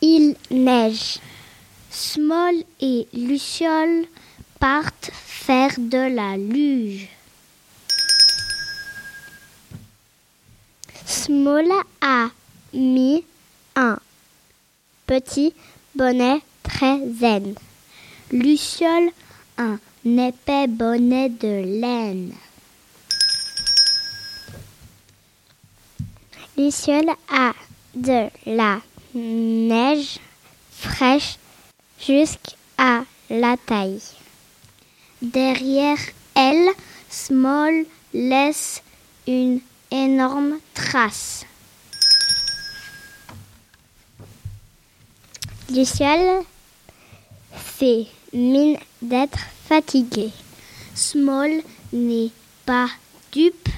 Il neige. Small et Luciole partent faire de la luge. Small a mis un petit bonnet très zen. Luciole un épais bonnet de laine. Luciole a de la neige fraîche jusqu'à la taille. Derrière elle, Small laisse une énorme trace. Luciole fait mine d'être fatigué. Small n'est pas dupe,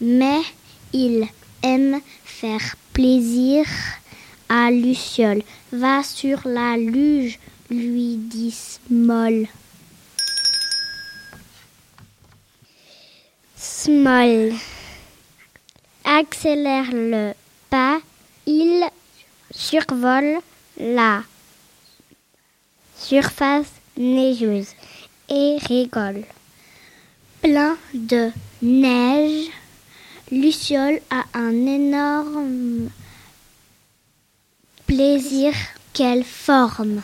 mais il aime faire plaisir à Luciole. Va sur la luge, lui dit Small. Small accélère le pas. Il survole la surface neigeuse et rigole. Plein de neige, Luciole a un énorme plaisir qu'elle forme.